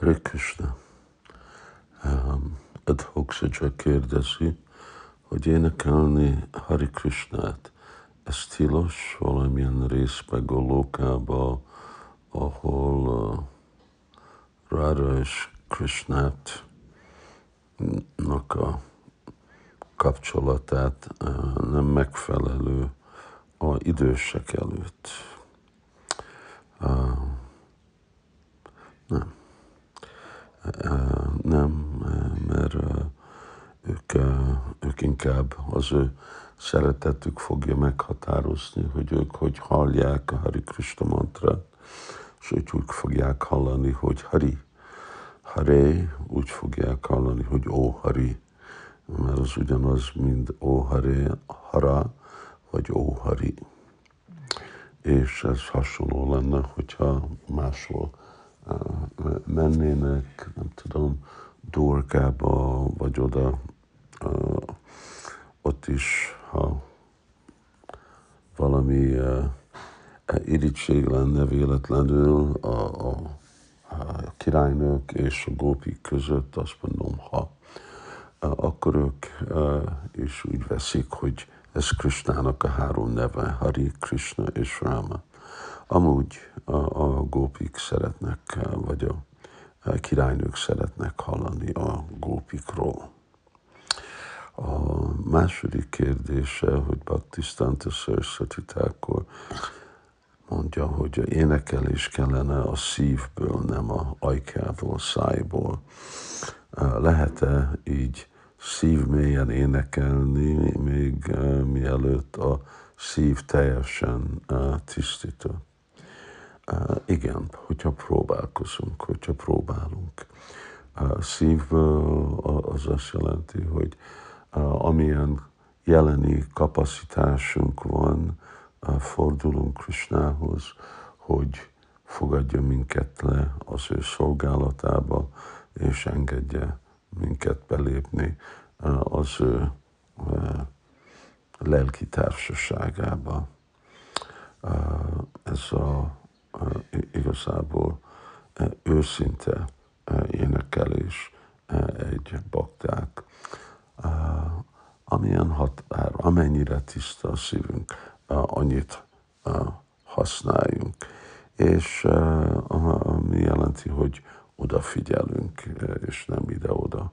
Hare Krishna. Um, Adhokshaja kérdezi, hogy énekelni Hare Krishnát, ez tilos valamilyen részbe Golókába, ahol uh, Radha és Krishnát a kapcsolatát uh, nem megfelelő a idősek előtt. Uh, nem. Nem, mert ők, ők inkább az ő szeretetük fogja meghatározni, hogy ők hogy hallják a Hari Krishna mantrát, és ők úgy fogják hallani, hogy Hari, Hare, úgy fogják hallani, hogy Ó Hari, mert az ugyanaz, mint Ó Hare, Hara, vagy Ó Hari. És ez hasonló lenne, hogyha máshol mennének, nem tudom, Dorkába, vagy oda, ott is, ha valami irítség lenne véletlenül a, a, a királynők és a gópik között, azt mondom, ha akkor ők is úgy veszik, hogy ez Krishnának a három neve, Hari, Krishna és Rama. Amúgy a, a gópik szeretnek, vagy a, királynők szeretnek hallani a gópikról. A második kérdése, hogy Bhaktisztanta Saraswati akkor mondja, hogy énekelés kellene a szívből, nem a ajkából, szájból. Lehet-e így szív mélyen énekelni, még mielőtt a szív teljesen tisztított? Igen, hogyha próbálkozunk, hogyha próbálunk. Szívből az azt jelenti, hogy amilyen jeleni kapacitásunk van, fordulunk Krisnához, hogy fogadja minket le az ő szolgálatába, és engedje minket belépni az ő lelki társaságába. Ez a igazából őszinte énekelés egy bakták, amilyen határ, amennyire tiszta a szívünk, annyit használjunk. És ami jelenti, hogy odafigyelünk, és nem ide-oda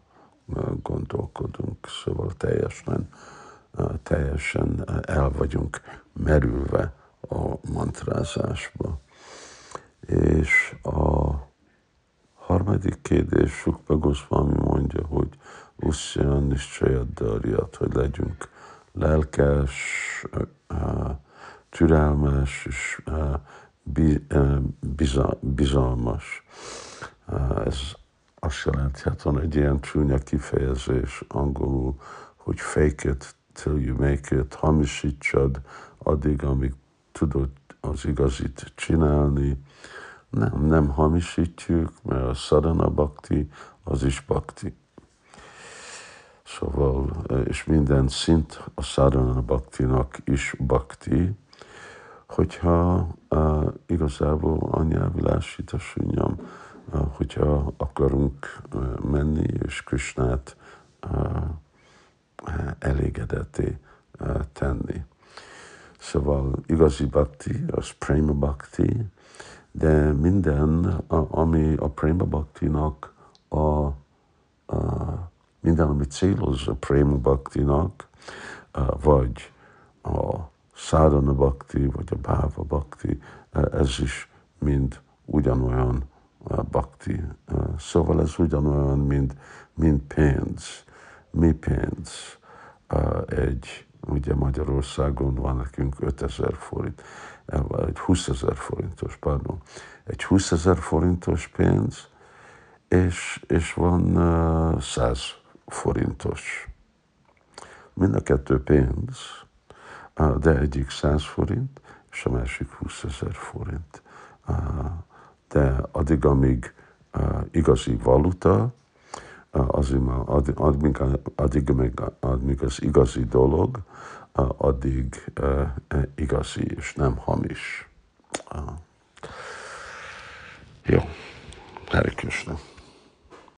gondolkodunk, szóval teljesen, teljesen el vagyunk merülve a mantrázásba. És a harmadik kérdés Sukpa Goswami mondja, hogy Ussyan és Csajaddarjat, hogy legyünk lelkes, türelmes és bizalmas. Ez azt jelenti, hát van egy ilyen csúnya kifejezés angolul, hogy fake it till you make it, hamisítsad addig, amíg tudod az igazit csinálni, nem, nem hamisítjuk, mert a szarana bakti az is bakti. Szóval, és minden szint a szarana baktinak is bakti, hogyha uh, igazából a nyelvilásításunyam, uh, hogyha akarunk uh, menni és Krisnát uh, elégedetté uh, tenni. Szóval igazi bhakti, az prema bhakti, de minden, ami a prema bhaktinak, a, a, minden, ami céloz a prema bhaktinak, vagy a sadhana bhakti, vagy a bhava bhakti, ez is mind ugyanolyan bhakti. Szóval ez ugyanolyan, mint, mint pénz. Mi pénz? Egy ugye Magyarországon van nekünk 5000 forint, vagy 20 ezer forintos, pardon, egy 20 ezer forintos pénz, és, és van uh, 100 forintos. Mind a kettő pénz, uh, de egyik 100 forint, és a másik 20 ezer forint. De addig, amíg igazi valuta, az, addig, addig, addig, addig az igazi dolog, addig igazi és nem hamis. Jó, Hare Krishna.